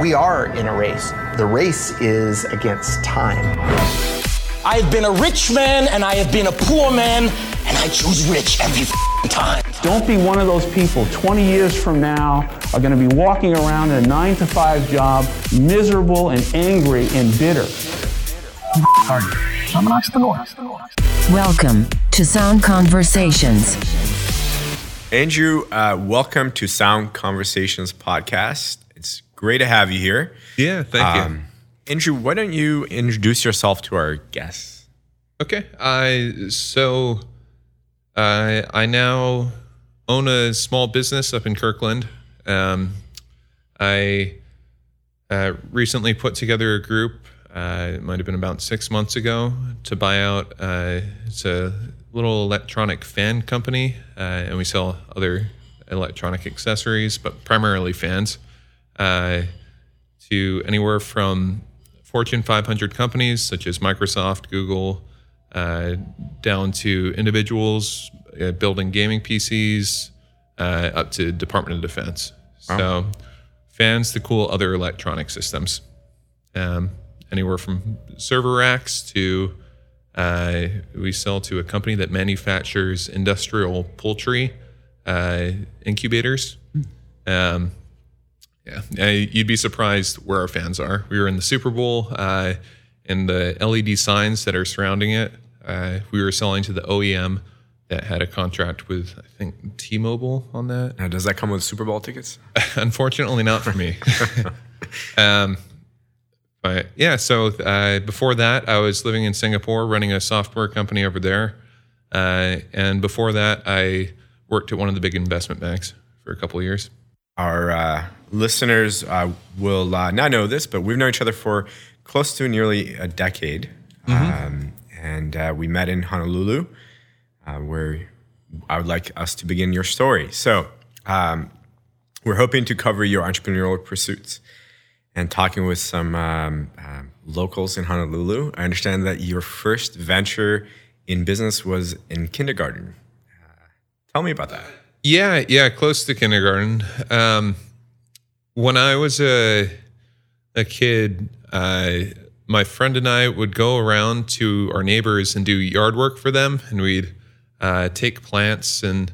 We are in a race. The race is against time. I've been a rich man and I have been a poor man, and I choose rich every time. Don't be one of those people 20 years from now are going to be walking around in a 9 to 5 job, miserable and angry and bitter. I'm an entrepreneur. Welcome to Sound Conversations. Andrew, uh, welcome to Sound Conversations podcast. Great to have you here. Yeah, thank you. Andrew, why don't you introduce yourself to our guests? Okay. I so I I now own a small business up in Kirkland. Um, I uh, recently put together a group. Uh, it might have been about six months ago to buy out. Uh, it's a little electronic fan company, uh, and we sell other electronic accessories, but primarily fans. Uh, to anywhere from Fortune 500 companies such as Microsoft, Google, uh, down to individuals uh, building gaming PCs, uh, up to Department of Defense. So, fans to cool other electronic systems, um, anywhere from server racks to uh, we sell to a company that manufactures industrial poultry uh, incubators. Um, yeah, uh, you'd be surprised where our fans are. We were in the Super Bowl, uh, and the LED signs that are surrounding it. Uh, we were selling to the OEM that had a contract with, I think, T-Mobile on that. Now, does that come with Super Bowl tickets? Unfortunately, not for me. um, but yeah, so uh, before that, I was living in Singapore, running a software company over there, uh, and before that, I worked at one of the big investment banks for a couple of years. Our uh, listeners uh, will uh, not know this, but we've known each other for close to nearly a decade. Um, and uh, we met in Honolulu, uh, where I would like us to begin your story. So, um, we're hoping to cover your entrepreneurial pursuits and talking with some um, um, locals in Honolulu. I understand that your first venture in business was in kindergarten. Uh, tell me about that. Yeah, yeah, close to kindergarten. Um, when I was a a kid, uh, my friend and I would go around to our neighbors and do yard work for them, and we'd uh, take plants and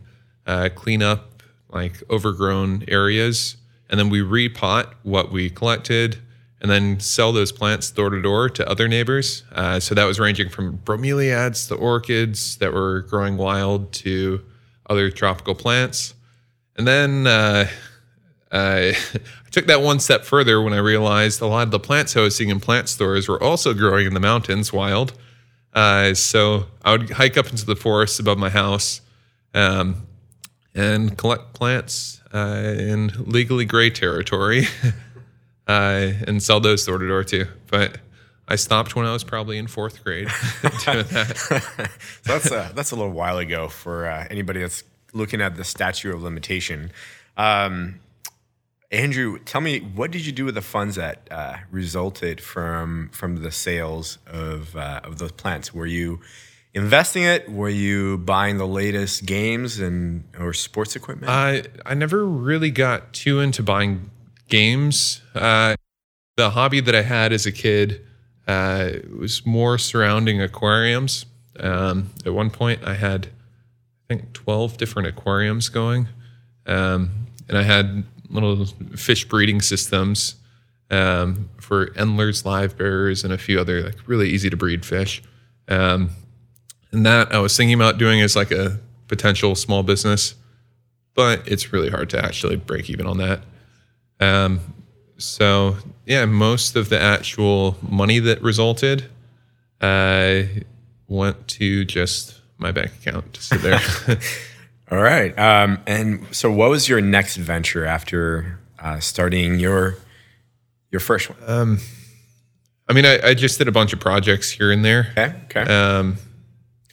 uh, clean up like overgrown areas, and then we repot what we collected, and then sell those plants door to door to other neighbors. Uh, so that was ranging from bromeliads to orchids that were growing wild to other tropical plants. And then uh, I I took that one step further when I realized a lot of the plants I was seeing in plant stores were also growing in the mountains wild. Uh, so I would hike up into the forest above my house um, and collect plants uh, in legally gray territory uh, and sell those door to door too. But I stopped when I was probably in fourth grade doing that. so that's a, that's a little while ago for uh, anybody that's looking at the statute of limitation. Um, Andrew, tell me, what did you do with the funds that uh, resulted from from the sales of uh, of those plants? Were you investing it? Were you buying the latest games and or sports equipment? I I never really got too into buying games. Uh, the hobby that I had as a kid uh, it was more surrounding aquariums. Um, at one point, I had I think twelve different aquariums going, um, and I had little fish breeding systems um, for endlers, live bearers, and a few other like really easy to breed fish. Um, and that I was thinking about doing as like a potential small business, but it's really hard to actually break even on that. Um, so yeah, most of the actual money that resulted uh, went to just my bank account to sit there. All right. Um, and so, what was your next venture after uh, starting your your first one? I mean, I, I just did a bunch of projects here and there. okay. Okay. Um,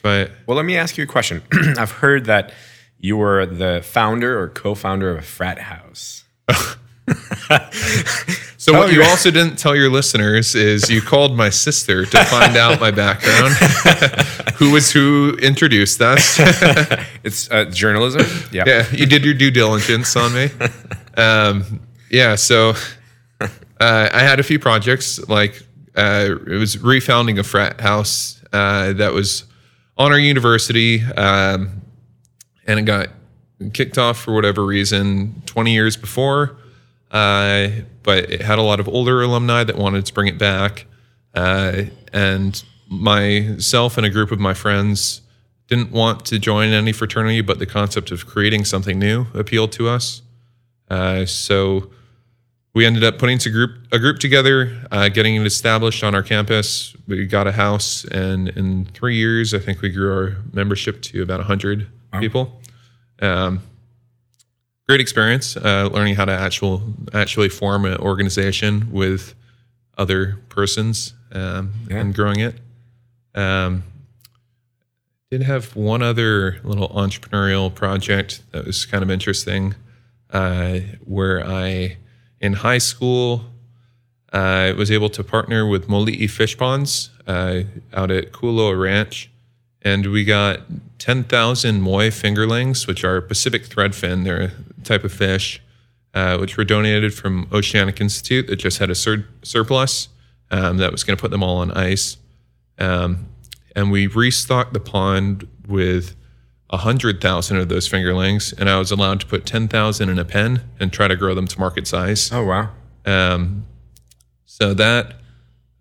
but well, let me ask you a question. I've heard that you were the founder or co-founder of a frat house. So Tell what you also didn't tell your listeners is you called my sister to find out my background, who was who introduced us. It's uh, journalism. Yeah. yeah, you did your due diligence on me. Um, yeah, so uh, I had a few projects like uh, it was refounding a frat house uh, that was on our university, um, and it got kicked off for whatever reason 20 years before. Uh, but it had a lot of older alumni that wanted to bring it back, uh, and myself and a group of my friends didn't want to join any fraternity, but the concept of creating something new appealed to us. Uh, so we ended up putting a group a group together, uh, getting it established on our campus. We got a house, and in three years, I think we grew our membership to about hundred people. Um, great experience, uh, learning how to actual actually form an organization with other persons um, and growing it. Um, did have one other little entrepreneurial project that was kind of interesting, uh, where I in high school, I was able to partner with Moli'i Fish Ponds uh, out at Kualoa Ranch, and we got 10,000 moi fingerlings, which are Pacific threadfin. They're type of fish, uh, which were donated from Oceanic Institute that just had a sur- surplus um, that was going to put them all on ice. Um, and we restocked the pond with a hundred thousand of those fingerlings, and I was allowed to put ten thousand in a pen and try to grow them to market size. Oh wow. Um, so that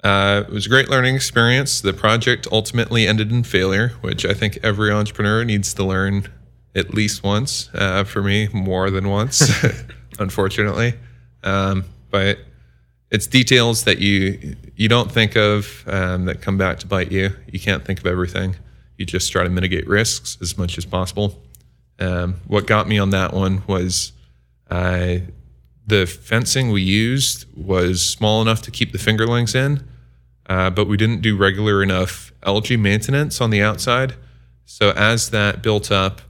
uh, was a great learning experience. The project ultimately ended in failure, which I think every entrepreneur needs to learn at least once. Uh, for me, more than once, unfortunately. Um, but it's details that you you don't think of um, that come back to bite you. You can't think of everything. You just try to mitigate risks as much as possible. Um, what got me on that one was uh, the fencing we used was small enough to keep the fingerlings in, uh, but we didn't do regular enough algae maintenance on the outside. So as that built up,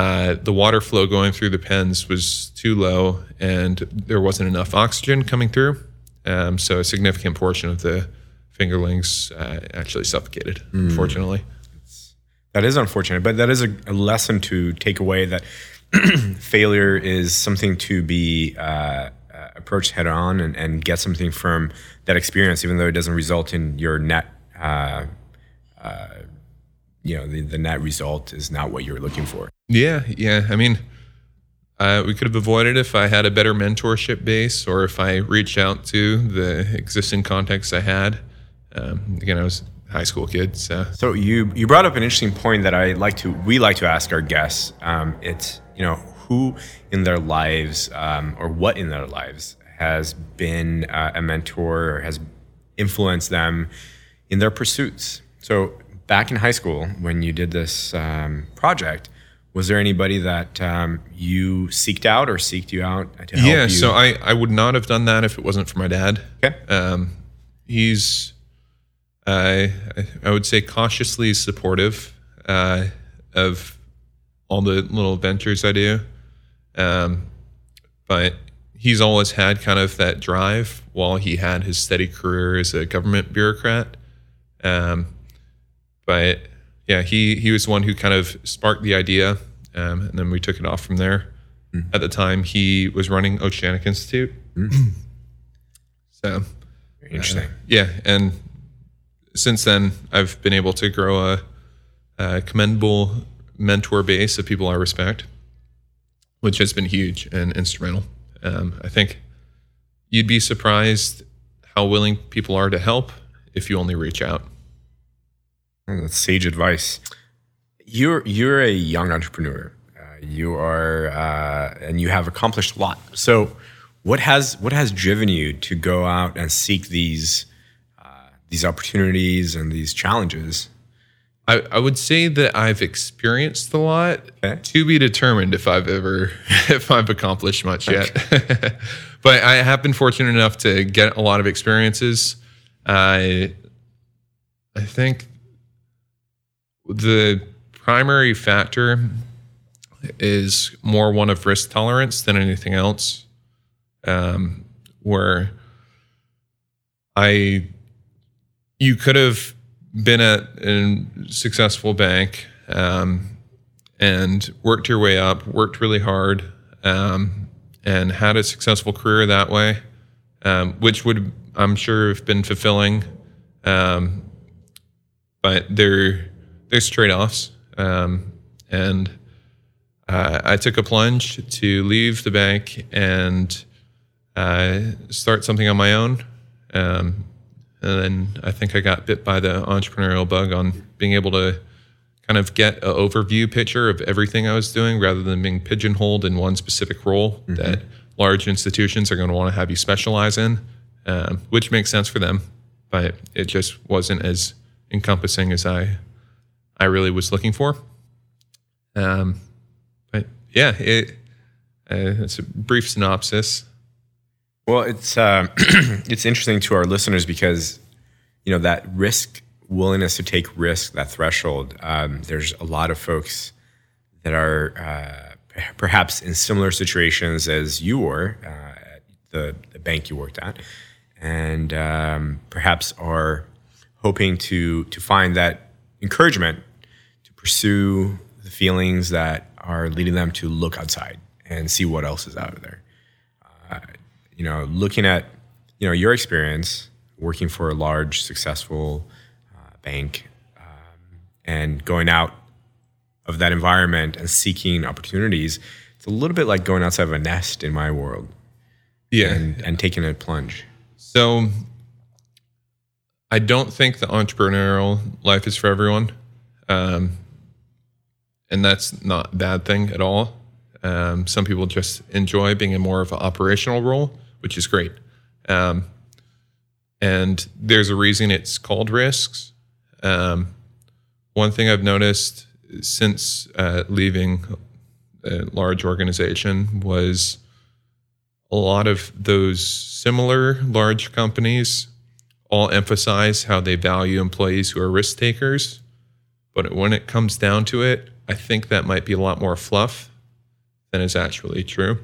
uh, the water flow going through the pens was too low, and there wasn't enough oxygen coming through. Um, so a significant portion of the fingerlings uh, actually suffocated, unfortunately. That is unfortunate, but that is a, a lesson to take away that failure is something to be uh, uh, approached head on and, and get something from that experience, even though it doesn't result in your net. Uh, uh, you know, the, the net result is not what you're looking for. Yeah, yeah. I mean, uh, we could have avoided if I had a better mentorship base or if I reached out to the existing contacts I had. Um, again, I was a high school kid, so So you you brought up an interesting point that I like to we like to ask our guests. Um, it's you know who in their lives um, or what in their lives has been uh, a mentor or has influenced them in their pursuits. So back in high school when you did this um, project, was there anybody that um, you seeked out or seeked you out to help yeah. you? So I I would not have done that if it wasn't for my dad. okay. Um, he's I I would say cautiously supportive uh, of all the little ventures I do, um, but he's always had kind of that drive while he had his steady career as a government bureaucrat. Um, but yeah, he he was the one who kind of sparked the idea, um, and then we took it off from there. At the time, he was running Oceanic Institute. so Interesting. yeah, and since then, I've been able to grow a, a commendable mentor base of people I respect, which has been huge and instrumental. Um, I think you'd be surprised how willing people are to help if you only reach out. That's sage advice. You're you're a young entrepreneur. Uh, you are, uh, and you have accomplished a lot. So, what has what has driven you to go out and seek these uh, these opportunities and these challenges? I, I would say that I've experienced a lot. Okay. To be determined if I've ever if I've accomplished much yet. but I have been fortunate enough to get a lot of experiences. I I think the primary factor is more one of risk tolerance than anything else. Um, where I you could have been at a successful bank um, and worked your way up, worked really hard, um, and had a successful career that way. um, which would I'm sure have been fulfilling. Um, but there there's trade offs, um, and uh, I took a plunge to leave the bank and uh, start something on my own. Um, and then I think I got bit by the entrepreneurial bug on being able to kind of get an overview picture of everything I was doing rather than being pigeonholed in one specific role that large institutions are going to want to have you specialize in, um, which makes sense for them, but it just wasn't as encompassing as I I really was looking for. Um, but yeah, it uh, it's a brief synopsis. Well, it's uh, it's interesting to our listeners because you know that risk willingness to take risk, that threshold. Um, there's a lot of folks that are uh, perhaps in similar situations as you were uh, at the, the bank you worked at, and um, perhaps are hoping to to find that encouragement pursue the feelings that are leading them to look outside and see what else is out there you know, looking at you know your experience working for a large, successful uh, bank, um, and going out of that environment and seeking opportunities, it's a little bit like going outside of a nest in my world Yeah, and, and taking a plunge. So I don't think the entrepreneurial life is for everyone. Um, and that's not a bad thing at all. Um, some people just enjoy being in more of an operational role, which is great. Um, and there's a reason it's called risks. Um, one thing I've noticed since uh, leaving a large organization was a lot of those similar large companies all emphasize how they value employees who are risk takers. But when it comes down to it, I think that might be a lot more fluff than is actually true.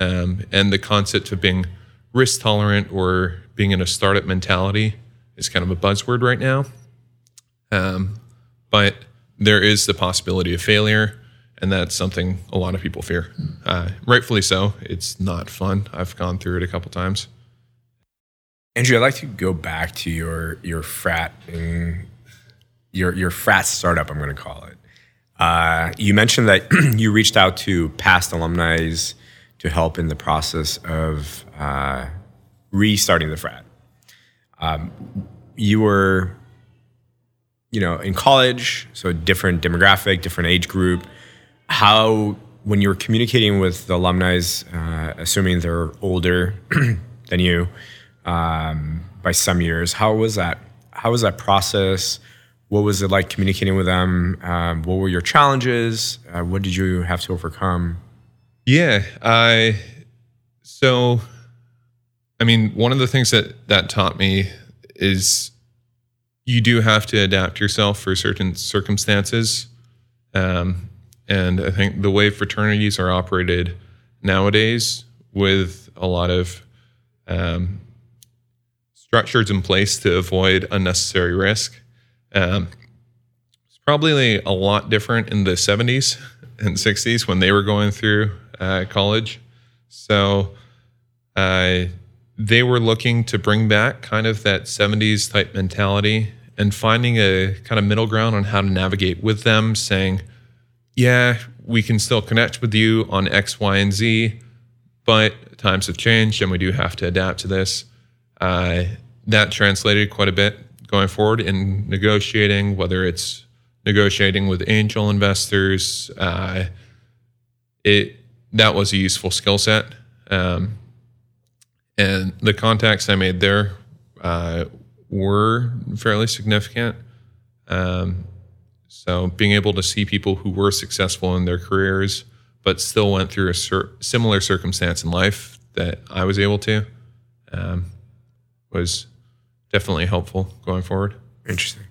Um, and the concept of being risk tolerant or being in a startup mentality is kind of a buzzword right now. Um, but there is the possibility of failure, and that's something a lot of people fear. Uh, rightfully so. It's not fun. I've gone through it a couple times. Andrew, I'd like to go back to your your frat your your frat startup. I'm going to call it. Uh, you mentioned that you reached out to past alumni to help in the process of uh, restarting the frat. Um, you were, you know, in college, so different demographic, different age group. How, when you were communicating with the alumni, uh, assuming they're older than you um, by some years, how was that? How was that process? What was it like communicating with them? Um, what were your challenges? Uh, what did you have to overcome? Yeah, I so I mean, one of the things that that taught me is you do have to adapt yourself for certain circumstances. Um, and I think the way fraternities are operated nowadays, with a lot of um, structures in place to avoid unnecessary risk, um, it's probably a lot different in the 70s and 60s when they were going through uh, college. So uh, they were looking to bring back kind of that 70s type mentality and finding a kind of middle ground on how to navigate with them, saying, yeah, we can still connect with you on X, Y, and Z, but times have changed and we do have to adapt to this. Uh, that translated quite a bit going forward in negotiating, whether it's negotiating with angel investors. Uh, it that was a useful skill set, um, and the contacts I made there uh, were fairly significant. Um, so being able to see people who were successful in their careers but still went through a cer- similar circumstance in life that I was able to um, was definitely helpful going forward. Interesting.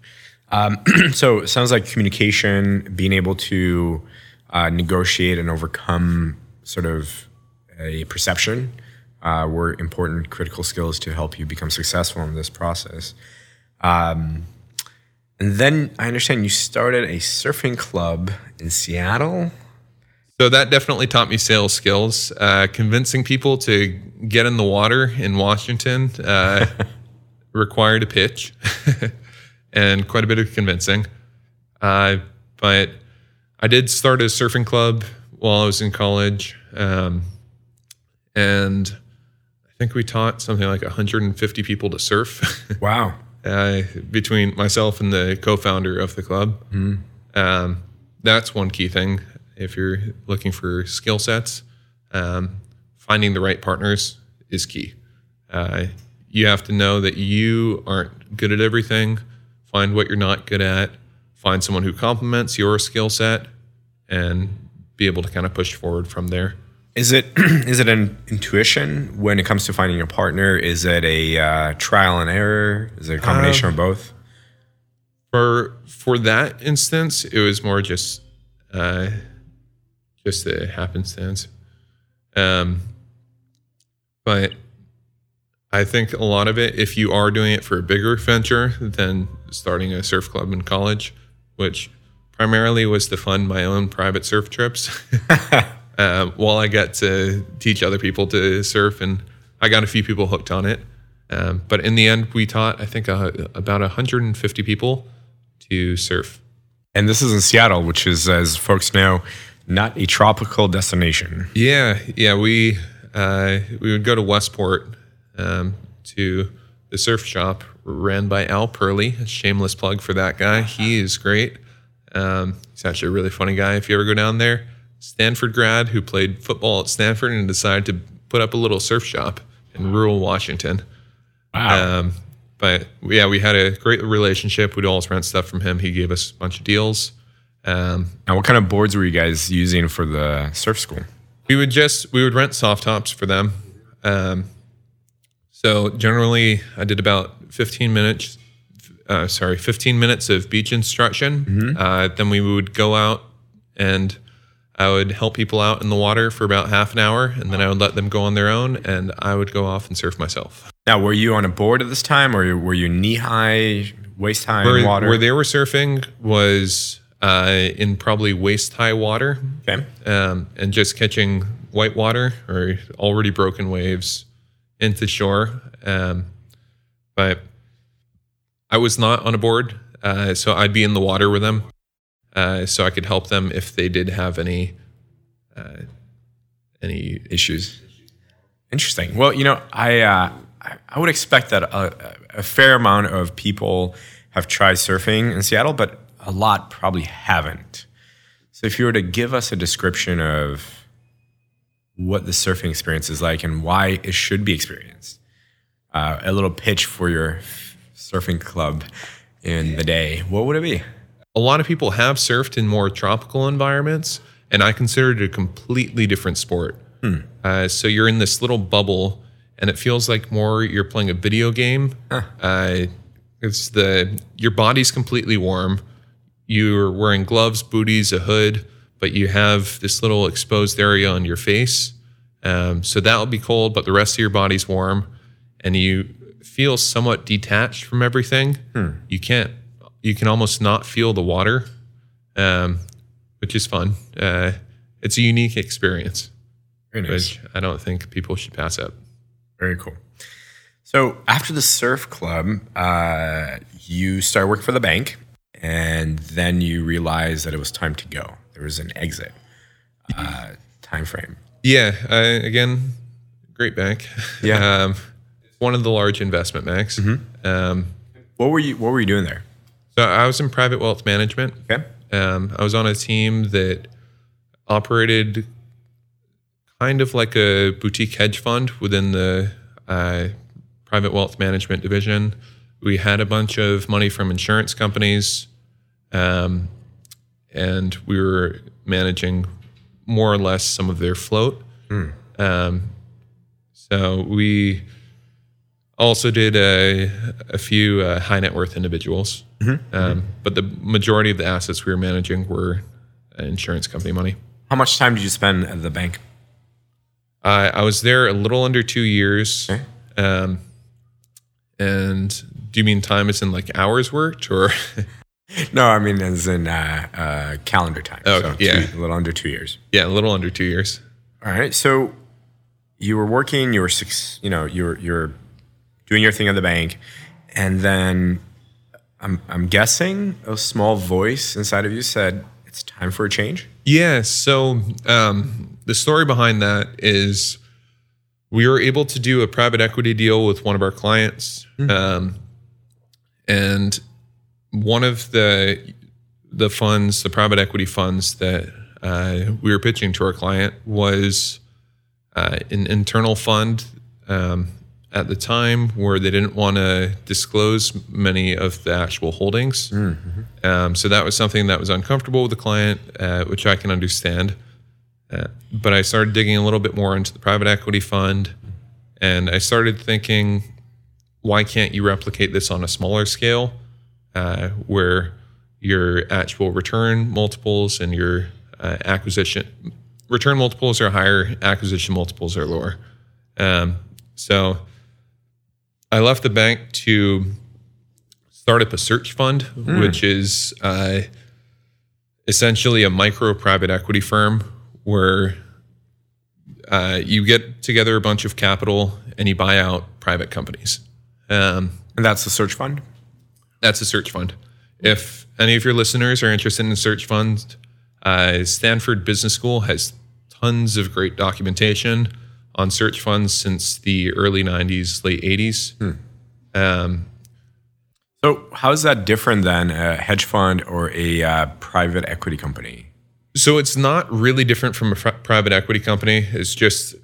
Um, so it sounds like communication, being able to uh, negotiate and overcome sort of a perception uh, were important critical skills to help you become successful in this process. Um, and then I understand you started a surfing club in Seattle. So that definitely taught me sales skills. Uh, convincing people to get in the water in Washington uh, required a pitch and quite a bit of convincing. Uh, but I did start a surfing club while I was in college. Um, and I think we taught something like 150 people to surf. Wow. uh, between myself and the co-founder of the club. Um, that's one key thing if you're looking for skill sets. Um, finding the right partners is key. Uh, you have to know that you aren't good at everything. Find what you're not good at. Find someone who complements your skill set, and be able to kind of push forward from there. Is it is it an intuition when it comes to finding a partner? Is it a uh, trial and error? Is it a combination Um, of both? for for that instance, it was more just uh, just a happenstance. Um, but I think a lot of it, if you are doing it for a bigger venture than starting a surf club in college, which primarily was to fund my own private surf trips, um, while I got to teach other people to surf, and I got a few people hooked on it. Um, but in the end, we taught I think uh, about 150 people to surf. And this is in Seattle, which is, as folks know, not a tropical destination. Yeah, yeah. We uh, we would go to Westport um, to the surf shop ran by Al Purley. A shameless plug for that guy. He is great. Um, he's actually a really funny guy. If you ever go down there, Stanford grad who played football at Stanford and decided to put up a little surf shop in rural Washington. Wow. Um, but yeah, we had a great relationship. We'd always rent stuff from him. He gave us a bunch of deals. Um, and what kind of boards were you guys using for the surf school? we would just we would rent soft tops for them. Um, so generally, I did about 15 minutes. Uh, sorry, 15 minutes of beach instruction. Uh, then we would go out and I would help people out in the water for about half an hour, and then I would let them go on their own, and I would go off and surf myself. Now, were you on a board at this time, or were you knee high, waist high in Where, water? where they were surfing was uh, in probably waist high water. okay. um, and just catching white water or already broken waves into shore. Um, but I was not on a board, uh, so I'd be in the water with them, uh, so I could help them if they did have any uh, any issues. Interesting. Well, you know, I uh, I- would expect that a, a fair amount of people have tried surfing in Seattle, but a lot probably haven't. So, if you were to give us a description of what the surfing experience is like and why it should be experienced, uh, a little pitch for your surfing club in the day, what would it be? a lot of people have surfed in more tropical environments, and I consider it a completely different sport. Uh, so you're in this little bubble, and it feels like more you're playing a video game. Uh, it's the your body's completely warm. You're wearing gloves, booties, a hood, but you have this little exposed area on your face. Um, so that'll be cold, but the rest of your body's warm, and you feel somewhat detached from everything. You can't. You can almost not feel the water, um, which is fun. Uh, it's a unique experience, Very nice. which I don't think people should pass up. Very cool. So after the surf club, uh, you started working for the bank, and then you realized that it was time to go. There was an exit uh, time frame. Yeah. Uh, again, great bank. Yeah. um, one of the large investment banks. Um, What were you What were you doing there? so I was in private wealth management. Okay. Um, I was on a team that operated kind of like a boutique hedge fund within the uh, private wealth management division. We had a bunch of money from insurance companies, um, and we were managing more or less some of their float. Um, so we also did a, a few uh, high net worth individuals, um, but the majority of the assets we were managing were uh, insurance company money. How much time did you spend at the bank? I I was there a little under two years. Okay. Um, and do you mean time as in like hours worked or? No, I mean as in uh, uh, calendar time. Oh, so yeah. two, a little under two years. Yeah, a little under two years. All right. So you were working. You were six. You know, you were you're doing your thing at the bank, and then I'm I'm guessing a small voice inside of you said it's time for a change. Yeah. So um, the story behind that is we were able to do a private equity deal with one of our clients, um, and one of the the funds, the private equity funds that uh, we were pitching to our client was uh, an internal fund um, at the time where they didn't want to disclose many of the actual holdings. Um, so that was something that was uncomfortable with the client, uh, which I can understand. Uh, but I started digging a little bit more into the private equity fund, and I started thinking, why can't you replicate this on a smaller scale, uh, where your actual return multiples and your uh, acquisition return multiples are higher, acquisition multiples are lower. Um, so I left the bank to start up a search fund, which is uh, essentially a micro private equity firm where uh, you get together a bunch of capital and you buy out private companies. Um, And that's the search fund. That's a search fund. If any of your listeners are interested in search funds, uh, Stanford Business School has tons of great documentation on search funds since the early 90s, late 80s. Um, So how is that different than a hedge fund or a uh, private equity company? So it's not really different from a fr- private equity company. It's just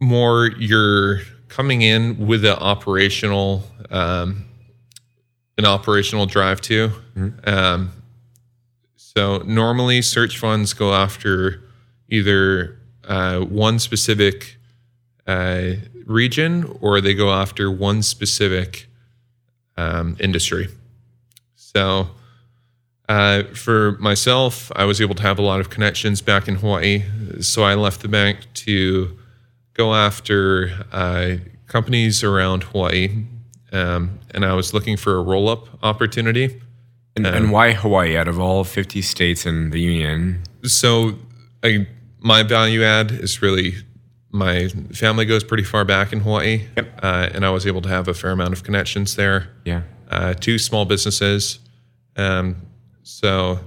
more you're coming in with an operational, um, an operational drive too. Um, so normally search funds go after either uh, one specific uh, region or they go after one specific um, industry. So uh, for myself, I was able to have a lot of connections back in Hawaii. So I left the bank to go after uh, companies around Hawaii. Um, and I was looking for a roll up opportunity. And, and why Hawaii out of all 50 states in the union? So I, my value add is really my family goes pretty far back in Hawaii. Yep. Uh, and I was able to have a fair amount of connections there. Yeah. uh, two small businesses. Um, so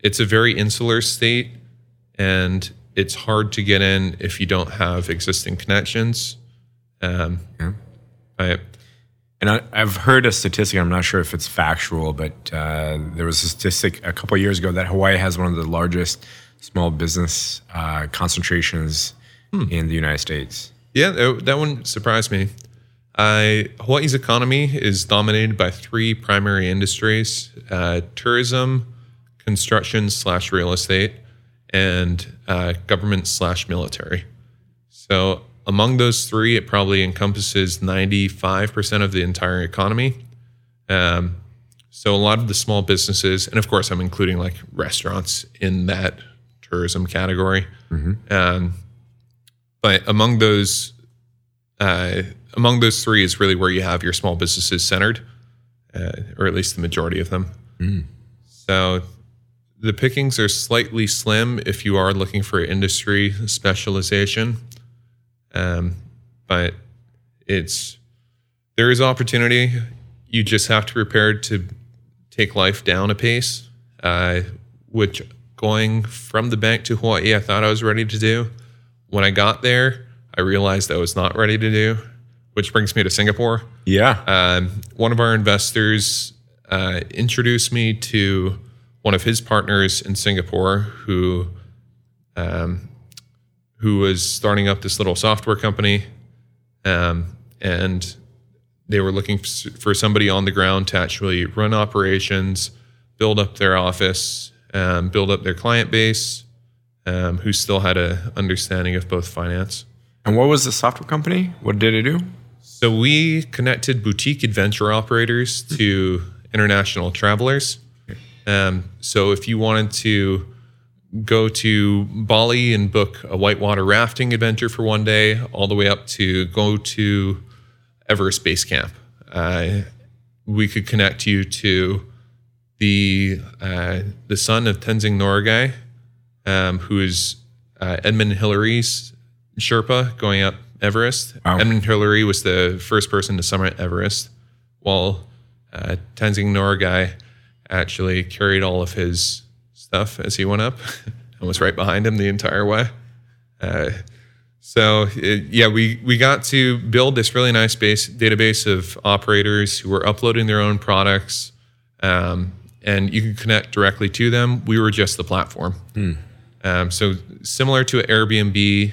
it's a very insular state, and it's hard to get in if you don't have existing connections. Um, I, And I, I've heard a statistic. I'm not sure if it's factual, but uh, there was a statistic a couple of years ago that Hawaii has one of the largest small business uh, concentrations in the United States. yeah, that, that one surprised me. I, Hawaii's economy is dominated by three primary industries: uh, tourism, construction slash real estate, and uh, government slash military. So among those three, it probably encompasses 95% of the entire economy. Um, so a lot of the small businesses, and of course, I'm including like restaurants in that tourism category. Um, but among those, uh, among those three is really where you have your small businesses centered, uh, or at least the majority of them. So the pickings are slightly slim if you are looking for industry specialization, um, but it's there is opportunity. You just have to be prepared to take life down a pace, uh, which going from the bank to Hawaii, I thought I was ready to do. When I got there, I realized I was not ready to do, which brings me to Singapore. Yeah. Um, one of our investors uh, introduced me to one of his partners in Singapore who um, who was starting up this little software company, um, and they were looking for somebody on the ground to actually run operations, build up their office, um, build up their client base, um, who still had a understanding of both finance. and what was the software company? What did it do? So we connected boutique adventure operators to international travelers. Um, so if you wanted to go to Bali and book a whitewater rafting adventure for one day, all the way up to go to Everest Base Camp, uh, we could connect you to the uh, the son of Tenzing Norgay, um, who is uh, Edmund Hillary's Sherpa going up Everest. Wow. Edmund Hillary was the first person to summit Everest, while uh, Tenzing Norgay actually carried all of his stuff as he went up and was right behind him the entire way. Uh, so it, yeah, we we got to build this really nice base database of operators who were uploading their own products, um, and you could connect directly to them. We were just the platform. Um, so similar to Airbnb,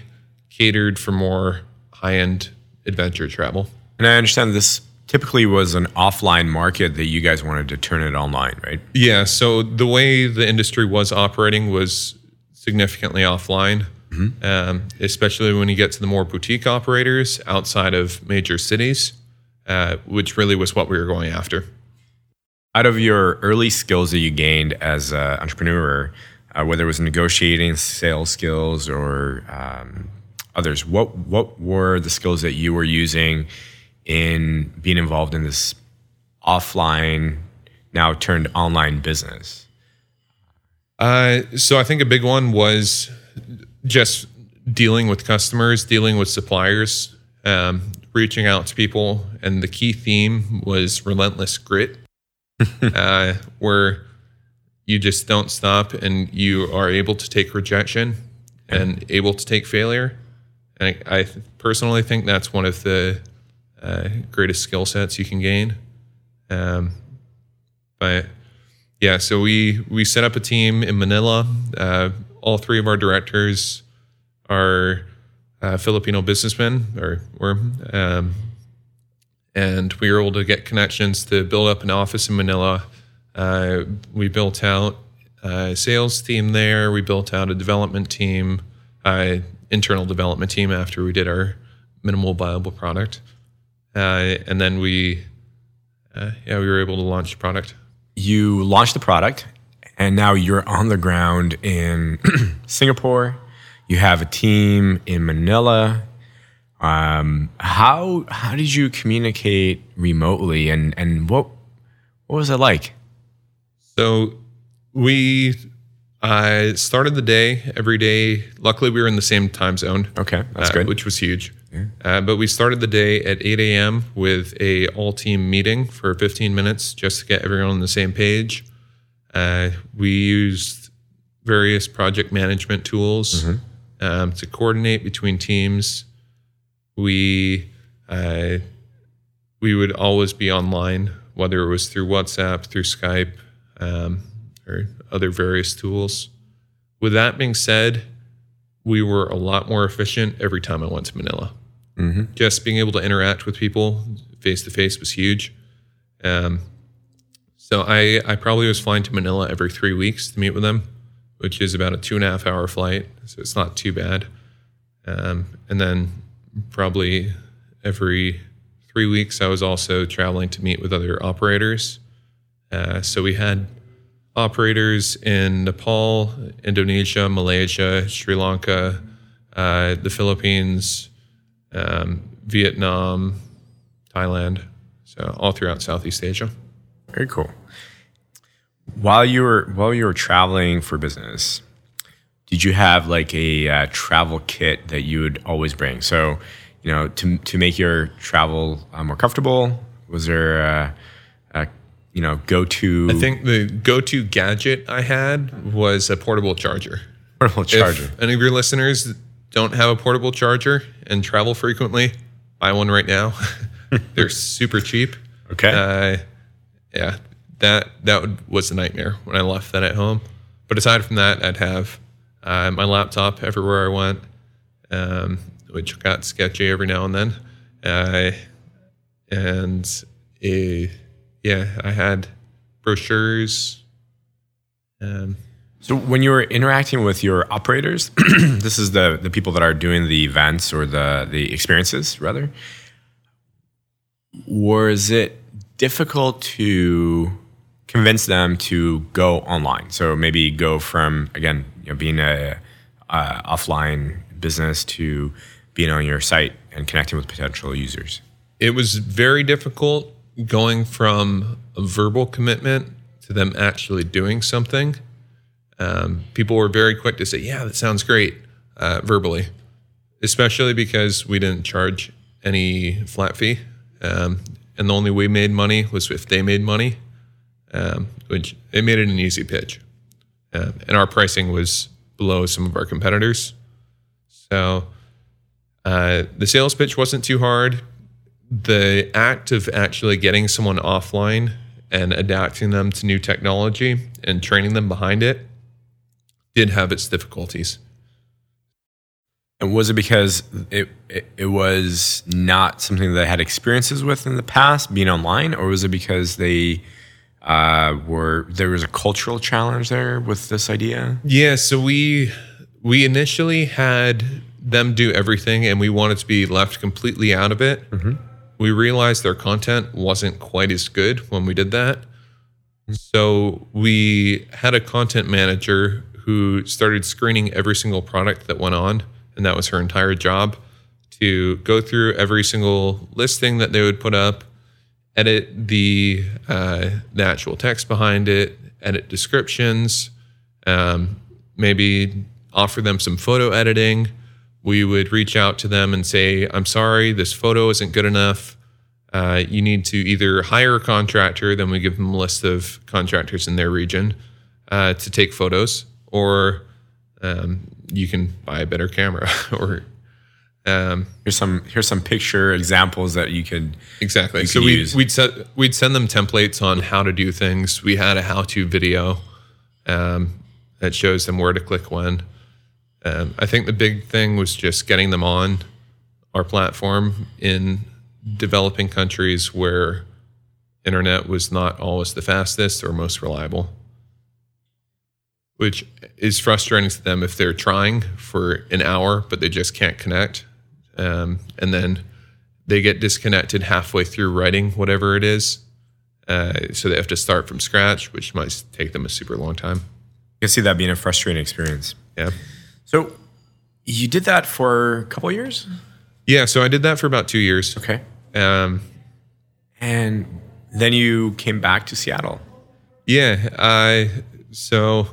catered for more high-end adventure travel. And I understand this typically was an offline market that you guys wanted to turn it online, right? Yeah. So the way the industry was operating was significantly offline, um, especially when you get to the more boutique operators outside of major cities, uh, which really was what we were going after. Out of your early skills that you gained as an entrepreneur, uh, whether it was negotiating, sales skills, or um, others, what what were the skills that you were using in being involved in this offline, now turned online business? Uh, so I think a big one was just dealing with customers, dealing with suppliers, um, reaching out to people, and the key theme was relentless grit, uh, where you just don't stop and you are able to take rejection and able to take failure. And I, I personally think that's one of the uh, greatest skill sets you can gain. Um, but yeah, so we we set up a team in Manila. Uh, all three of our directors are uh, Filipino businessmen, or were, um, and we were able to get connections to build up an office in Manila. Uh, we built out a sales team there. We built out a development team, uh, internal development team after we did our minimal viable product, and then we, uh, yeah, we were able to launch the product. You launched the product, and now you're on the ground in Singapore. You have a team in Manila. Um, how how did you communicate remotely, and and what what was it like? So we uh, started the day every day. Luckily, we were in the same time zone. Okay, that's uh, good. which was huge. Uh, but we started the day at 8 a.m. with a all team meeting for 15 minutes just to get everyone on the same page. Uh, we used various project management tools um, to coordinate between teams. We uh, we would always be online, whether it was through WhatsApp, through Skype, um, or other various tools. With that being said, we were a lot more efficient every time I went to Manila. Just being able to interact with people face to face was huge. Um, so I, I probably was flying to Manila every three weeks to meet with them, which is about a two and a half hour flight. So it's not too bad. Um, and then probably every three weeks, I was also traveling to meet with other operators. Uh, so we had operators in Nepal, Indonesia, Malaysia, Sri Lanka, uh, the Philippines, um, Vietnam, Thailand. So all throughout Southeast Asia. Very cool. While you were while you were traveling for business, did you have like a uh, travel kit that you would always bring? So, you know, to to make your travel uh, more comfortable, was there a, a you know go to I think the go-to gadget I had was a portable charger. portable charger? If any of your listeners don't have a portable charger and travel frequently, buy one right now. They're super cheap. Okay. Uh, yeah, that that was a nightmare when I left that at home. But aside from that, I'd have uh, my laptop everywhere I went, um, which got sketchy every now and then. Uh, and a, yeah, I had brochures. Um, So when you were interacting with your operators, this is the the people that are doing the events or the the experiences rather. Was it difficult to convince them to go online? So maybe go from again, you know, being a uh, offline business to being on your site and connecting with potential users. it was very difficult going from a verbal commitment to them actually doing something, um, people were very quick to say, "Yeah, that sounds great," uh, verbally, especially because we didn't charge any flat fee, um, and the only way we made money was if they made money, um, which it made it an easy pitch, um, and our pricing was below some of our competitors, so. Uh, the sales pitch wasn't too hard. The act of actually getting someone offline and adapting them to new technology and training them behind it did have its difficulties. And was it because it, it it was not something that they had experiences with in the past, being online, or was it because they uh, were there was a cultural challenge there with this idea? Yeah, so we we initially had them do everything, and we wanted to be left completely out of it. We realized their content wasn't quite as good when we did that. So we had a content manager who started screening every single product that went on, and that was her entire job to go through every single listing that they would put up, edit the uh, the actual text behind it, edit descriptions, um, maybe offer them some photo editing. We would reach out to them and say, "I'm sorry, this photo isn't good enough. Uh, you need to either hire a contractor." Then we give them a list of contractors in their region uh, to take photos, or um, you can buy a better camera, or um, Here's some here's some picture examples that you could Exactly. you so we use. we'd set, we'd send them templates on how to do things. We had a how-to video um, that shows them where to click when. Um, I think the big thing was just getting them on our platform in developing countries where internet was not always the fastest or most reliable, which is frustrating to them if they're trying for an hour but they just can't connect, um, and then they get disconnected halfway through writing whatever it is. Uh, so they have to start from scratch, which might take them a super long time. I can see that being a frustrating experience. Yeah. So you did that for a couple of years, Yeah. So I did that for about two years. okay, Um, and then you came back to Seattle. yeah. I, so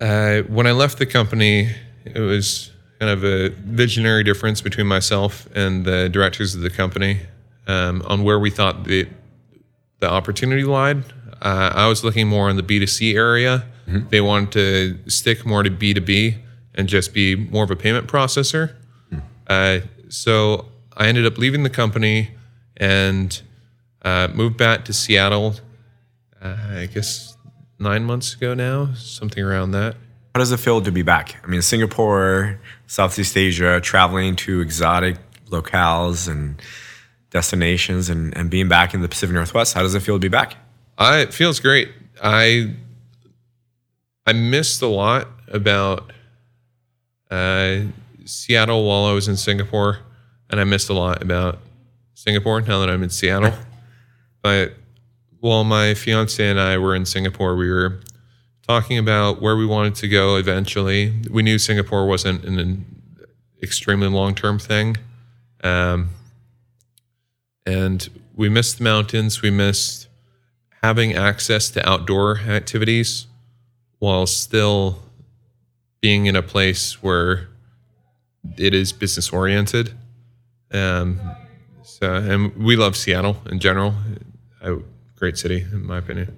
uh, when I left the company, it was kind of a visionary difference between myself and the directors of the company um, on where we thought the the opportunity lied. Uh, I was looking more in the B2C area. They wanted to stick more to B2B and just be more of a payment processor. Uh, so I ended up leaving the company and uh, moved back to Seattle. Uh, I guess nine months ago now, something around that. How does it feel to be back? I mean, Singapore, Southeast Asia, traveling to exotic locales and destinations, and, and being back in the Pacific Northwest. How does it feel to be back? I, it feels great. I I missed a lot about uh, Seattle while I was in Singapore, and I missed a lot about Singapore now that I'm in Seattle. but while my fiance and I were in Singapore, we were talking about where we wanted to go eventually. We knew Singapore wasn't an, extremely long term thing. Um, and we missed the mountains. We missed having access to outdoor activities while still being in a place where it is business oriented. Um, so, and we love Seattle in general. A great city, in my opinion.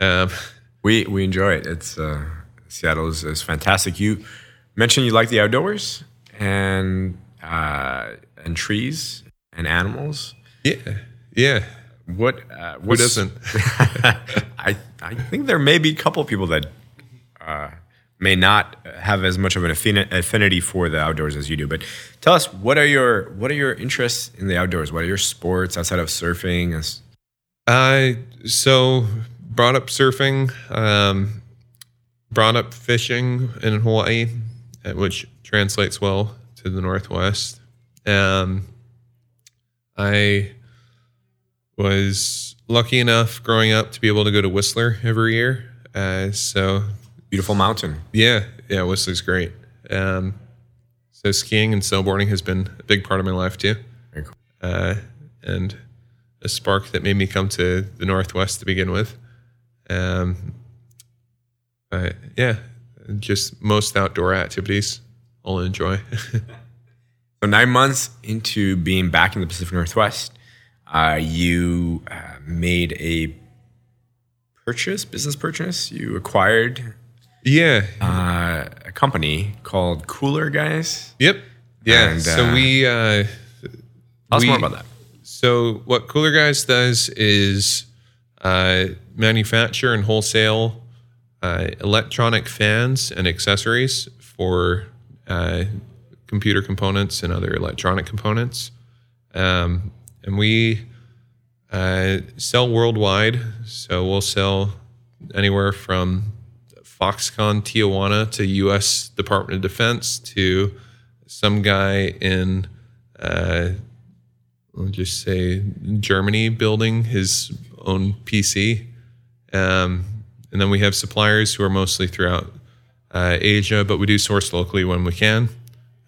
Um, We we enjoy it. It's uh, Seattle is, is fantastic. You mentioned you like the outdoors and uh, and trees and animals. yeah, yeah. What uh, Who doesn't? I I think there may be a couple of people that uh, may not have as much of an affini- affinity for the outdoors as you do. But tell us what are your what are your interests in the outdoors? What are your sports outside of surfing? I so brought up surfing, um, brought up fishing in Hawaii, which translates well to the Northwest. Um, I was lucky enough growing up to be able to go to Whistler every year. Uh, so Beautiful mountain. yeah, yeah, Whistler's great. Um, so skiing and snowboarding has been a big part of my life too Very cool. uh, and spark that made me come to the Northwest to begin with. Um, but yeah, just most outdoor activities I'll enjoy. So nine months into being back in the Pacific Northwest, uh, you uh, made a purchase, business purchase. You acquired yeah. uh, a company called Cooler Guys. Yep. Yeah. And, so uh, we uh, Tell us We- more about that. So what Cooler Guys does is uh, manufacture and wholesale uh, electronic fans and accessories for uh, computer components and other electronic components, um, and we uh, sell worldwide. So we'll sell anywhere from Foxconn Tijuana to U.S. Department of Defense to some guy in. I'll just say Germany building his own PC. Um, and then we have suppliers who are mostly throughout uh, Asia, but we do source locally when we can.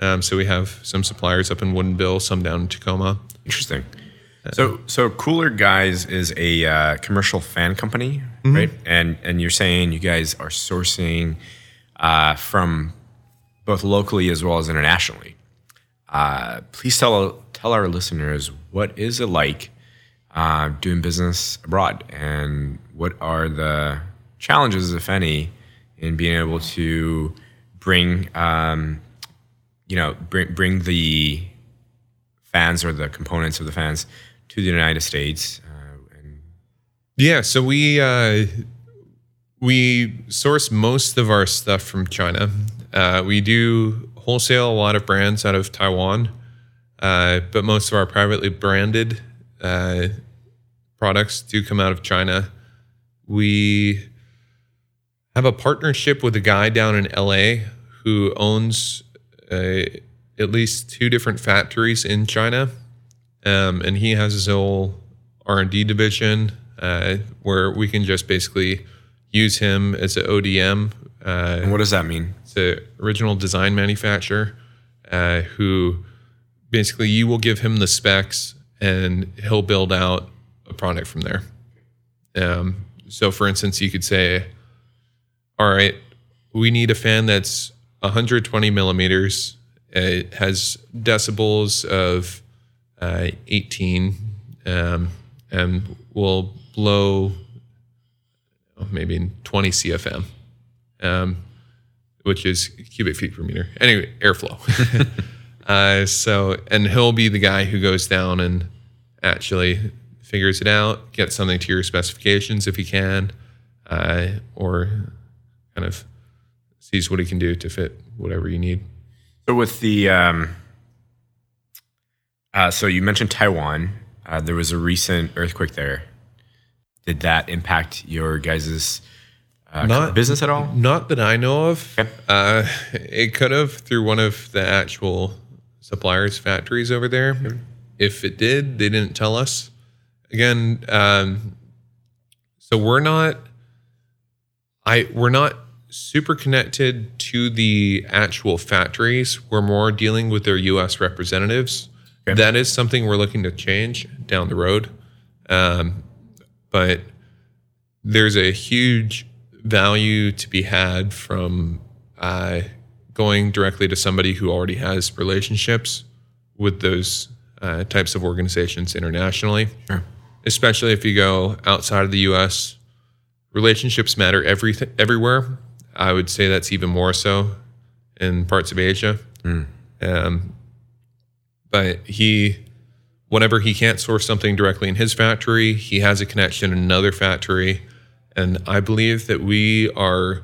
Um, so we have some suppliers up in Woodinville, some down in Tacoma. Interesting. So, so Cooler Guys is a uh, commercial fan company, right? And and you're saying you guys are sourcing uh, from both locally as well as internationally. Uh, please tell tell our listeners what is it like uh, doing business abroad, and what are the challenges, if any, in being able to bring um, you know bring bring the fans or the components of the fans to the United States. Uh, and Yeah, so we uh, we source most of our stuff from China. Uh, we do wholesale a lot of brands out of Taiwan, uh, but most of our privately branded uh, products do come out of China. We have a partnership with a guy down in LA who owns uh, at least two different factories in China, um, and he has his whole R and D division uh, where we can just basically use him as an ODM. Uh, and what does that mean? it's an original design manufacturer uh, who basically you will give him the specs and he'll build out a product from there. Um, so, for instance, you could say, "All right, we need a fan that's 120 millimeters. It has decibels of uh, 18, um, and will blow maybe 20 CFM." Um, which is cubic feet per meter. Anyway, airflow. uh, so, and he'll be the guy who goes down and actually figures it out, gets something to your specifications if he can, uh, or kind of sees what he can do to fit whatever you need. So with the, um, uh, so you mentioned Taiwan. Uh, there was a recent earthquake there. Did that impact your guys' uh, Not- business at all? Not that I know of. Okay. Uh, it could have through one of the actual suppliers' factories over there. If it did, they didn't tell us. Again, um, so we're not. I we're not super connected to the actual factories. We're more dealing with their U.S. representatives. Okay. That is something we're looking to change down the road. Um, but there's a huge value to be had from uh, going directly to somebody who already has relationships with those uh, types of organizations internationally. Sure. Especially if you go outside of the U.S., relationships matter every everywhere. I would say that's even more so in parts of Asia. Um, but he whenever he can't source something directly in his factory, he has a connection in another factory. And I believe that we are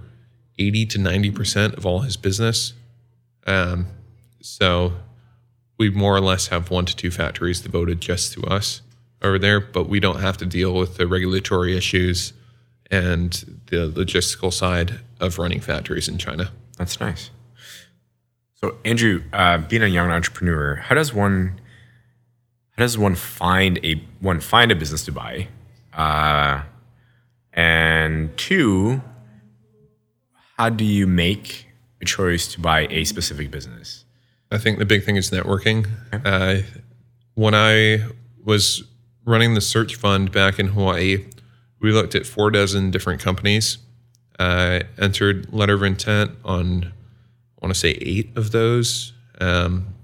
80 to 90% of all his business. Um, so we more or less have one to two factories devoted just to us over there, but we don't have to deal with the regulatory issues and the logistical side of running factories in China. That's nice. So Andrew, uh, being a young entrepreneur, how does one how does one find a one find a business to buy? Uh, and two, how do you make a choice to buy a specific business? I think the big thing is networking. Uh, when I was running the search fund back in Hawaii, we looked at four dozen different companies, uh, entered letter of intent on, I want to say eight of those, um,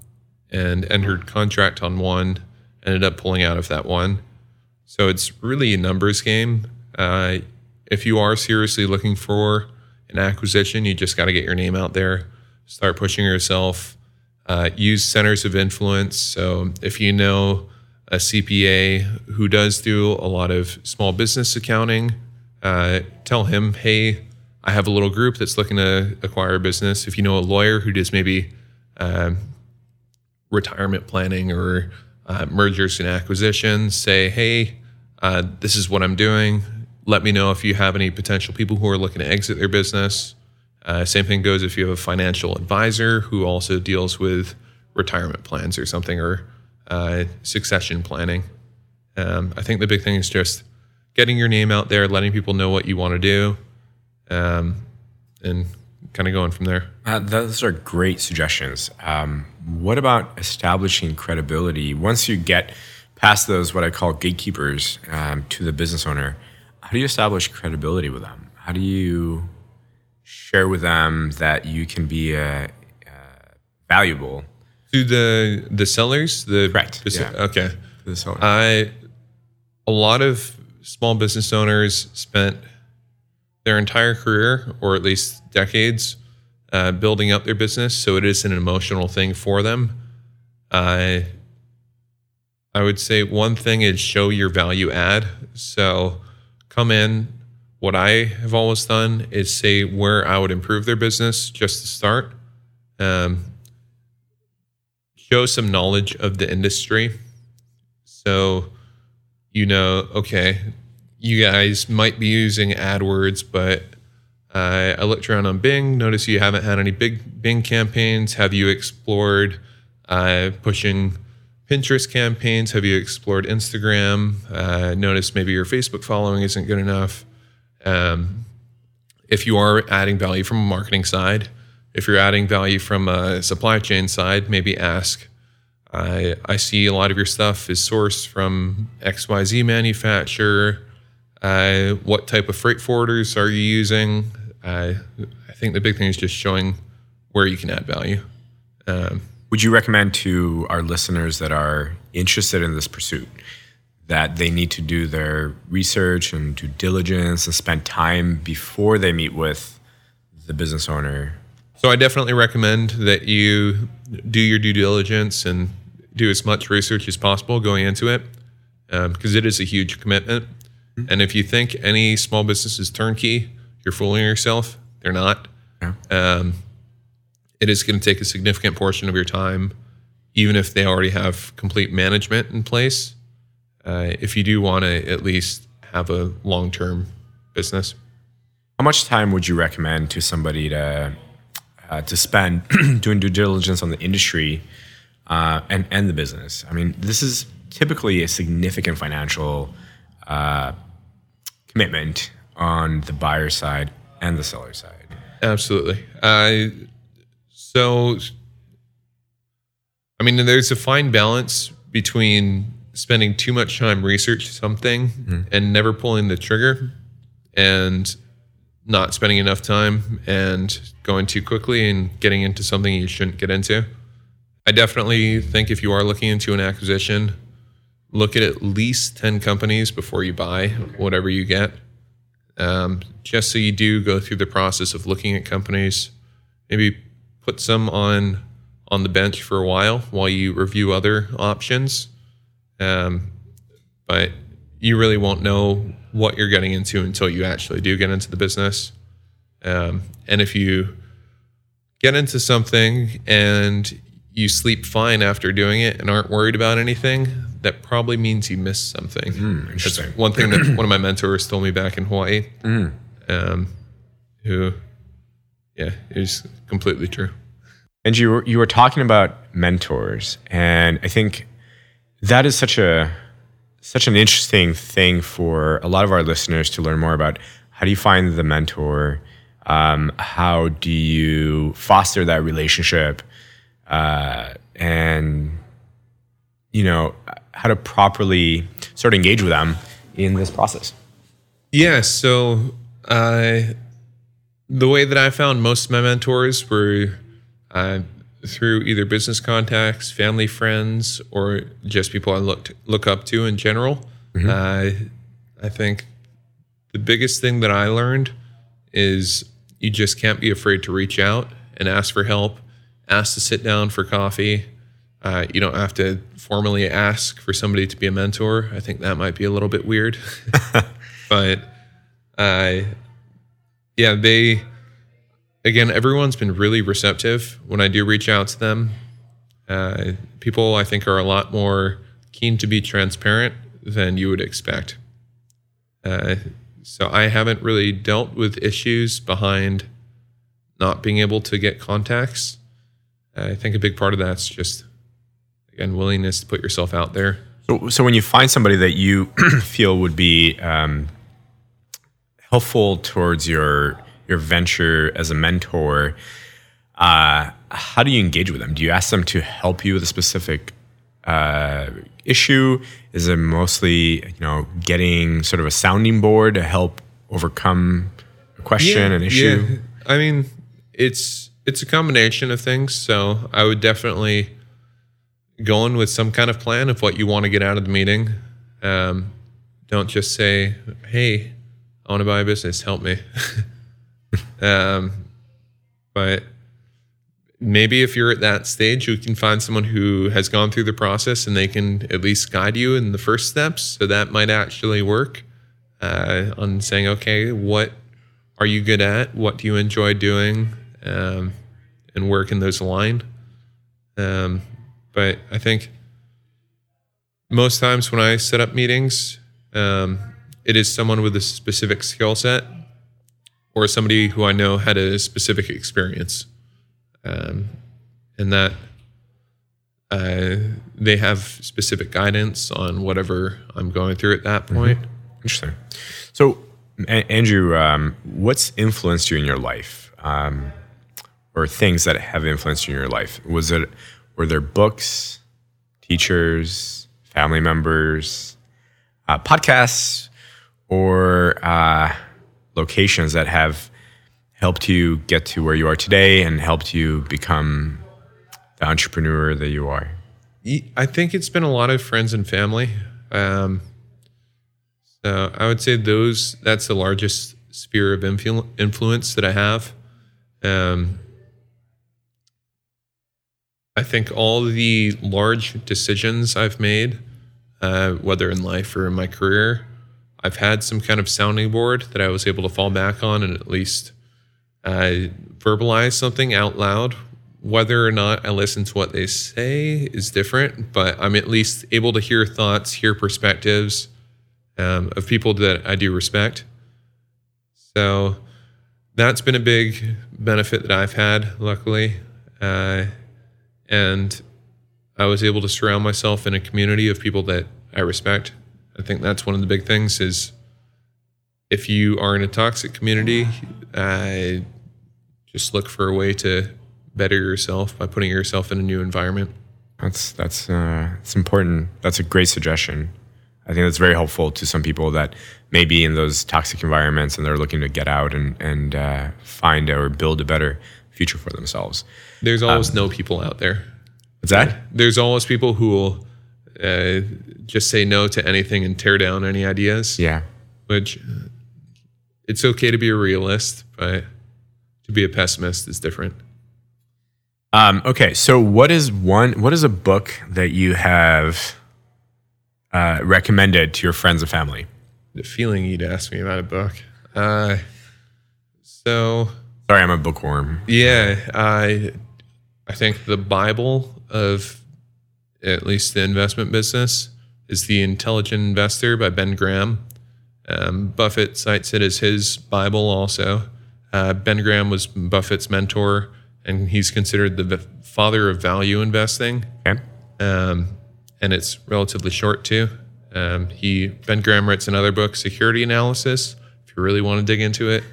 and entered contract on one, ended up pulling out of that one. So it's really a numbers game. Uh, if you are seriously looking for an acquisition, you just got to get your name out there, start pushing yourself, uh, use centers of influence. So if you know a CPA who does do a lot of small business accounting, uh, tell him, hey, I have a little group that's looking to acquire a business. If you know a lawyer who does maybe um, retirement planning or uh, mergers and acquisitions, say, hey, uh, this is what I'm doing. Let me know if you have any potential people who are looking to exit their business. Uh, same thing goes if you have a financial advisor who also deals with retirement plans or something or uh, succession planning. Um, I think the big thing is just getting your name out there, letting people know what you want to do, um, and kind of going from there. Uh, those are great suggestions. Um, what about establishing credibility once you get past those what I call gatekeepers um, to the business owner? How do you establish credibility with them? How do you share with them that you can be uh, uh, valuable? To the the sellers, the Correct, yeah. Okay. to the? I a lot of small business owners spent their entire career, or at least decades, uh, building up their business. So it is an emotional thing for them. I I would say one thing is show your value add. So come in. What I have always done is say where I would improve their business just to start. Um, show some knowledge of the industry. So, you know, okay, you guys might be using AdWords, but uh, I looked around on Bing, noticed you haven't had any big Bing campaigns. Have you explored uh, pushing Pinterest campaigns? Have you explored Instagram? Uh, noticed maybe your Facebook following isn't good enough. Um, if you are adding value from a marketing side, if you're adding value from a supply chain side, maybe ask. I I see a lot of your stuff is sourced from XYZ manufacturer. Uh, what type of freight forwarders are you using? I I think the big thing is just showing where you can add value. Um, Would you recommend to our listeners that are interested in this pursuit that they need to do their research and due diligence and spend time before they meet with the business owner? So I definitely recommend that you do your due diligence and do as much research as possible going into it, because it is a huge commitment. And if you think any small business is turnkey, you're fooling yourself. They're not. Um, it is going to take a significant portion of your time, even if they already have complete management in place. Uh, if you do want to at least have a long-term business. How much time would you recommend to somebody to uh, to spend doing due diligence on the industry uh, and and the business? I mean, this is typically a significant financial uh, commitment on the buyer side and the seller side. Absolutely. Uh, so, I mean, there's a fine balance between spending too much time researching something and never pulling the trigger, and not spending enough time and going too quickly and getting into something you shouldn't get into. I definitely think if you are looking into an acquisition, look at at least 10 companies before you buy whatever you get um, just so you do go through the process of looking at companies maybe put some on on the bench for a while while you review other options um, but you really won't know what you're getting into until you actually do get into the business um, and if you get into something and you sleep fine after doing it and aren't worried about anything, that probably means you missed something. interesting. That's one thing that one of my mentors told me back in Hawaii, um, who, yeah, is completely true. And you were, you were talking about mentors, and I think that is such a such an interesting thing for a lot of our listeners to learn more about. How do you find the mentor? Um, how do you foster that relationship? Uh, and you know how to properly. So sort of engage with them in this process? Yeah. So uh, the way that I found most of my mentors were uh, through either business contacts, family friends, or just people I looked look up to in general. Uh, I think the biggest thing that I learned is you just can't be afraid to reach out and ask for help, ask to sit down for coffee. Uh, you don't have to formally ask for somebody to be a mentor. I think that might be a little bit weird, but uh, yeah, they again, everyone's been really receptive when I do reach out to them. Uh, people, I think, are a lot more keen to be transparent than you would expect. Uh, so I haven't really dealt with issues behind not being able to get contacts. I think a big part of that's just again willingness to put yourself out there. So, so when you find somebody that you feel would be um, helpful towards your your venture as a mentor, uh, how do you engage with them? Do you ask them to help you with a specific uh, issue? Is it mostly you know getting sort of a sounding board to help overcome a question, an issue? Yeah. I mean, it's it's a combination of things. So I would definitely go in with some kind of plan of what you want to get out of the meeting. Um, don't just say, "Hey, I want to buy a business. Help me." um, but maybe if you're at that stage, you can find someone who has gone through the process and they can at least guide you in the first steps. So that might actually work uh, on saying, okay, what are you good at? What do you enjoy doing? Um, and where can those align? Um, but I think most times when I set up meetings, um, it is someone with a specific skill set or somebody who I know had a specific experience. Um, and that uh, they have specific guidance on whatever I'm going through at that point. Interesting. So, A- Andrew, um, what's influenced you in your life, um, or things that have influenced you in your life? Was it were there books, teachers, family members, uh, podcasts, or uh, locations that have helped you get to where you are today and helped you become the entrepreneur that you are? I think it's been a lot of friends and family. Um, so I would say those that's the largest sphere of influ- influence that I have. Um, I think all the large decisions I've made, uh, whether in life or in my career, I've had some kind of sounding board that I was able to fall back on and at least uh, verbalize something out loud. Whether or not I listen to what they say is different, but I'm at least able to hear thoughts, hear perspectives um, of people that I do respect. So that's been a big benefit that I've had, luckily. Uh, and I was able to surround myself in a community of people that I respect. I think that's one of the big things is if you are in a toxic community, uh, just look for a way to better yourself by putting yourself in a new environment. That's that's uh, it's important. That's a great suggestion. I think that's very helpful to some people that may be in those toxic environments and they're looking to get out and and uh, find or build a better future for themselves. There's always no people out there. What's that? There's always people who will uh, just say no to anything and tear down any ideas. Yeah. Which uh, it's okay to be a realist, but to be a pessimist is different. Um, okay, so what is one? What is a book that you have uh, recommended to your friends and family? The feeling you'd ask me about a book. Uh, so Sorry, I'm a bookworm. Yeah, I I think the Bible of at least the investment business is The Intelligent Investor by Ben Graham. Um, Buffett cites it as his Bible also. Uh, ben Graham was Buffett's mentor, and he's considered the v- father of value investing. Okay. Um, and it's relatively short too. Um, he Ben Graham writes another book, Security Analysis. If you really want to dig into it,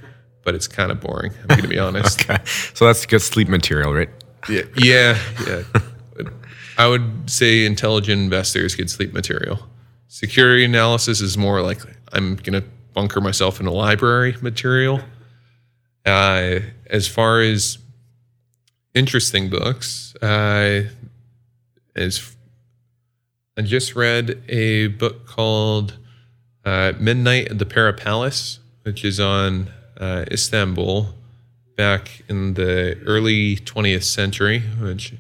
but it's kind of boring. I'm going to be honest. Okay. So that's good sleep material, right? Yeah, yeah, yeah. I would say intelligent investors get sleep material. security analysis is more like I'm gonna bunker myself in a library material. Uh, as far as interesting books, uh, as I just read a book called uh, Midnight at the Pera Palace, which is on uh, Istanbul back in the early 20th century, which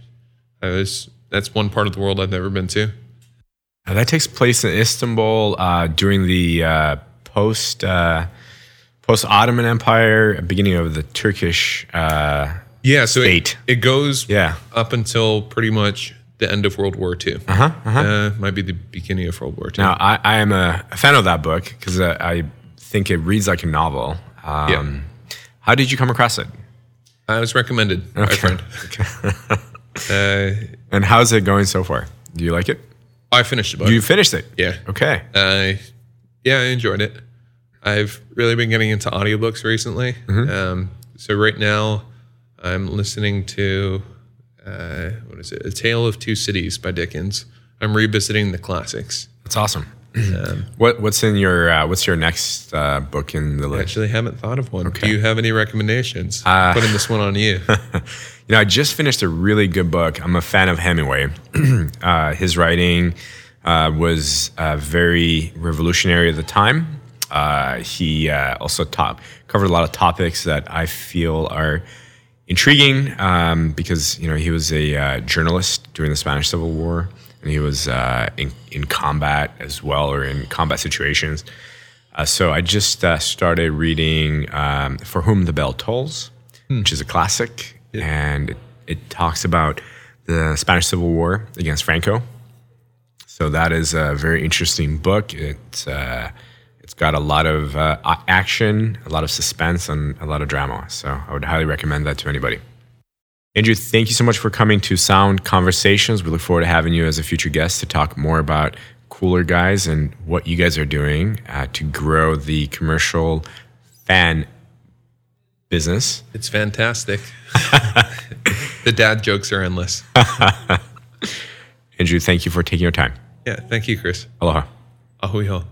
I was that's one part of the world I've never been to. Uh, that takes place in Istanbul uh, during the uh, post uh, post Ottoman Empire, beginning of the Turkish. Uh, Yeah, so it, it goes Yeah. up until pretty much the end of World War II. Uh-huh, uh-huh. might be the beginning of World War II. now, I, I am a fan of that book because uh, I think it reads like a novel. Um, Yeah. How did you come across it? I was recommended by a friend. Uh, And how's it going so far? Do you like it? I finished the book. You finished it? yeah. Okay. Uh, yeah, I enjoyed it. I've really been getting into audiobooks recently. Um, so right now, I'm listening to uh, what is it? A Tale of Two Cities by Dickens. I'm revisiting the classics. That's awesome. What What's in your uh, What's your next uh, book in the list? I actually haven't thought of one. Okay. Do you have any recommendations? Uh, Putting this one on you. You know, I just finished a really good book. I'm a fan of Hemingway. uh, his writing uh, was uh, very revolutionary at the time. Uh, he uh, also top, covered a lot of topics that I feel are intriguing um, because you know he was a uh, journalist during the Spanish Civil War and he was uh, in in combat as well or in combat situations. Uh, so I just uh, started reading um, For Whom the Bell Tolls, which is a classic, and it, it talks about the Spanish Civil War against Franco. So that is a very interesting book. It's uh, it's got a lot of uh, action, a lot of suspense, and a lot of drama. So I would highly recommend that to anybody. Andrew, thank you so much for coming to Sound Conversations. We look forward to having you as a future guest to talk more about Cooler Guys and what you guys are doing uh, to grow the commercial fan business. It's fantastic. the dad jokes are endless. Andrew, thank you for taking your time. Yeah, thank you, Chris. Aloha. Ahui ho.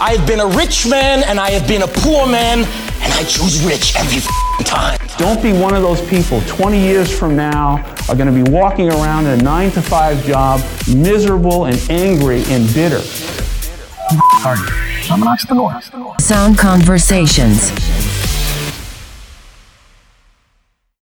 I have been a rich man and I have been a poor man, and I choose rich every f***ing time. Don't be one of those people 20 years from now are going to be walking around in a 9 to 5 job, miserable and angry and bitter. Sound Conversations.